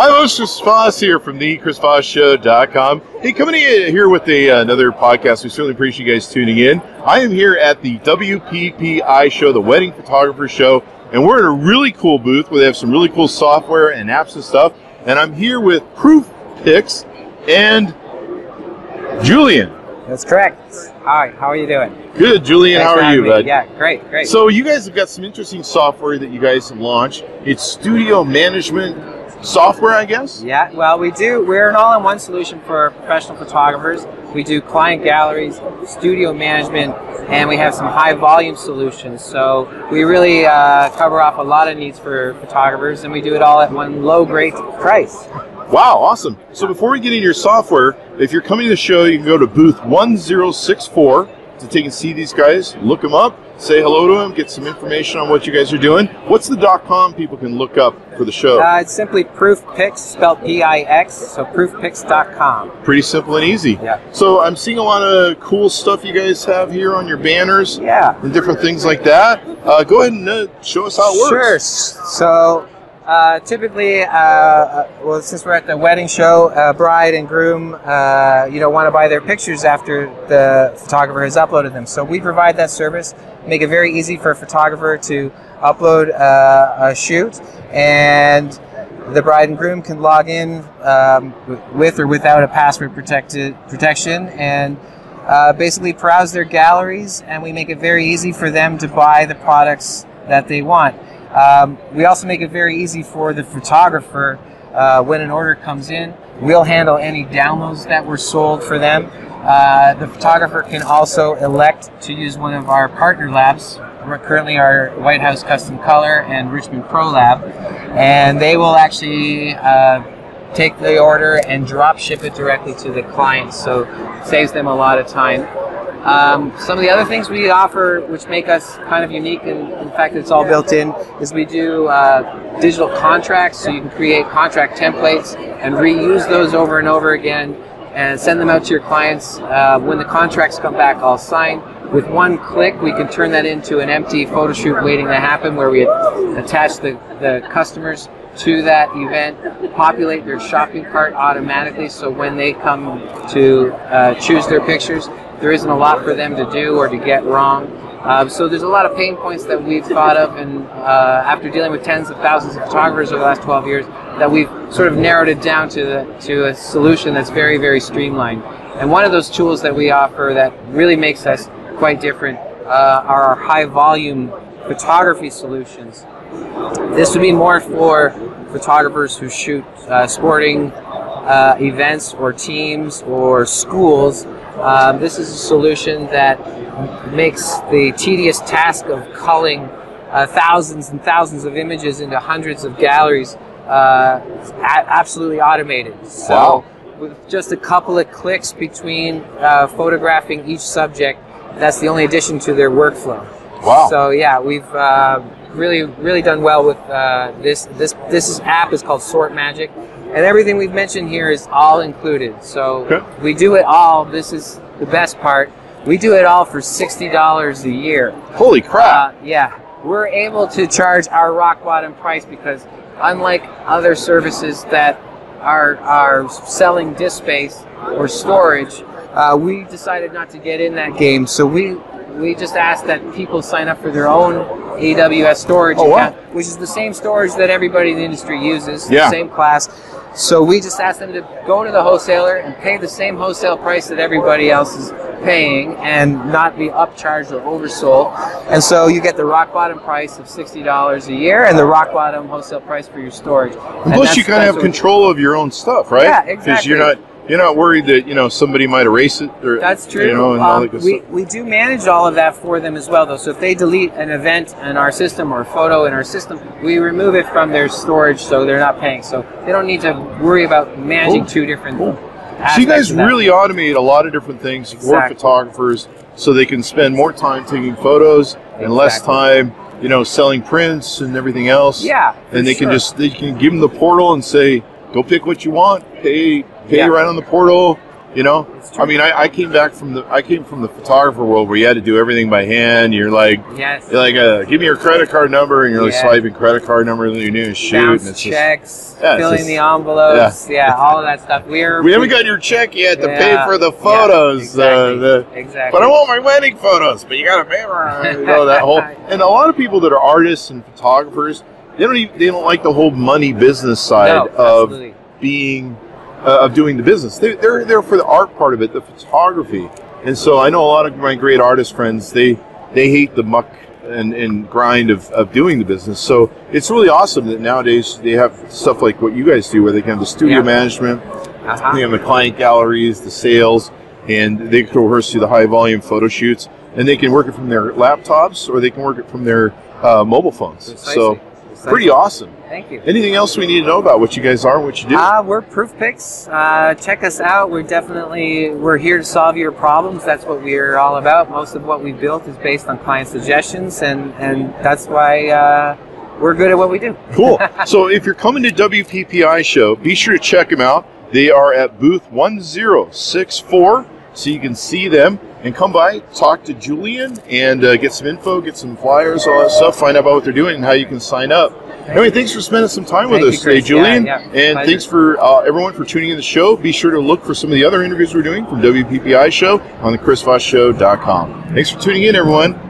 Hi, this is Voss here from the ChrisVossShow.com. Hey, coming in here with a, uh, another podcast. We certainly appreciate you guys tuning in. I am here at the WPPI show, the Wedding Photographer Show, and we're in a really cool booth where they have some really cool software and apps and stuff. And I'm here with Proof Pix and Julian. That's correct. Hi, how are you doing? Good, Julian. Thanks how are you, me. bud? Yeah, great, great. So you guys have got some interesting software that you guys have launched. It's studio management software, I guess. yeah, well, we do. We're an all-in-one solution for professional photographers. We do client galleries, studio management, and we have some high-volume solutions. So we really uh, cover off a lot of needs for photographers, and we do it all at one low, great price. Wow, awesome. So before we get into your software, if you're coming to the show, you can go to booth 1064 to take and see these guys, look them up, say hello to them, get some information on what you guys are doing. What's the dot .com people can look up for the show? Uh, it's simply ProofPix, spelled P-I-X, so proofpix.com. Pretty simple and easy. Yeah. So I'm seeing a lot of cool stuff you guys have here on your banners Yeah. and different things like that. Uh, go ahead and uh, show us how it works. Sure. So uh, typically, uh, uh, well, since we're at the wedding show, uh, bride and groom, uh, you know, want to buy their pictures after the photographer has uploaded them. So we provide that service, make it very easy for a photographer to upload uh, a shoot, and the bride and groom can log in um, with or without a password protected protection and. Basically browse their galleries and we make it very easy for them to buy the products that they want. Um, we also make it very easy for the photographer uh, when an order comes in. We'll handle any downloads that were sold for them. Uh, the photographer can also elect to use one of our partner labs. Currently our White House Custom Color and Richmond Pro Lab, and they will actually uh, take the order and drop ship it directly to the client. So saves them a lot of time. Um, some of the other things we offer, which make us kind of unique, and in fact, it's all built in, is we do uh, digital contracts, so you can create contract templates and reuse those over and over again, and send them out to your clients. Uh, when the contracts come back, all signed. With one click, we can turn that into an empty photo shoot waiting to happen, where we attach the, the customers to that event, populate their shopping cart automatically, so when they come to uh, choose their pictures, there isn't a lot for them to do or to get wrong. Um, so there's a lot of pain points that we've thought of, and uh, after dealing with tens of thousands of photographers over the last 12 years, that we've sort of narrowed it down to the, to a solution that's very, very streamlined. And one of those tools that we offer that really makes us quite different uh, are our high volume photography solutions. This would be more for photographers who shoot uh, sporting uh, events or teams or schools. Um, this is a solution that makes the tedious task of culling uh, thousands and thousands of images into hundreds of galleries uh, a- absolutely automated. So, Wow. with just a couple of clicks between uh, photographing each subject, that's the only addition to their workflow. Wow. So yeah, we've uh, really really done well with uh, this. This this app is called Sort Magic, and everything we've mentioned here is all included. So Okay. we do it all. This is the best part. We do it all for sixty dollars a year. Holy crap. Uh, yeah, we're able to charge our rock bottom price because, unlike other services that are are selling disk space or storage, uh, we decided not to get in that game. So we we just ask that people sign up for their own AWS storage Oh, wow. account, which is the same storage that everybody in the industry uses, Yeah. the same class. So we just ask them to go to the wholesaler and pay the same wholesale price that everybody else is paying and not be upcharged or oversold. And so you get the rock bottom price of sixty dollars a year and the rock bottom wholesale price for your storage. And plus, you kind of have control of your own stuff, right? Yeah, Because exactly. you're not you're not worried that you know somebody might erase it. Or, That's true. You know, and all Um, that we, stuff. we do manage all of that for them as well, though. So if they delete an event in our system or a photo in our system, we remove it from their storage so they're not paying. So they don't need to worry about managing Cool. two different. Cool. So you guys really automate a lot of different things for photographers, so they can spend more time taking photos and less time, you know, selling prints and everything else. Yeah, And they can just they can give them the portal and say, go pick what you want, pay pay Yeah. right on the portal, You know, I mean, I, I came back from the I came from the photographer world where you had to do everything by hand. You're like, Yes. you're like, uh, give me your credit card number, and you're like Yeah. swiping credit card number, and you're doing shoot, Bounce and it's just checks, Yeah, it's filling just- the envelopes, yeah. all of that stuff. We're we haven't got your check yet to pay for the yeah, photos. uh, exactly, the, exactly. but I want my wedding photos. But you got to pay for you know that whole. And a lot of people that are artists and photographers, they don't even, they don't like the whole money business side no, of absolutely. being uh, of doing the business. They, they're there for the art part of it, the photography. And so I know a lot of my great artist friends. They they hate the muck and, and grind of, of doing the business. So it's really awesome that nowadays they have stuff like what you guys do, where they can have the studio Yeah. management, Uh-huh. they have the client galleries, the sales, and they can rehearse through the high volume photo shoots, and they can work it from their laptops or they can work it from their uh, mobile phones. Precisely. So. Pretty awesome. Thank you. Anything else we need to know about what you guys are what you do? Uh, we're ProofPix. Uh, check us out. We're definitely we're here to solve your problems. That's what we're all about. Most of what we built is based on client suggestions, and and that's why uh, we're good at what we do. Cool. so if you're coming to WPPI show, be sure to check them out. They are at booth 1064, so you can see them and come by, talk to Julian, and uh, get some info, get some flyers, all that stuff. Find out about what they're doing and how you can sign up. Anyway, thanks for spending some time with us today, Julian. Yeah, yeah. And Pleasure. thanks for uh, everyone for tuning in the show. Be sure to look for some of the other interviews we're doing from WPPI show on the ChrisVossShow.com. Thanks for tuning in, everyone.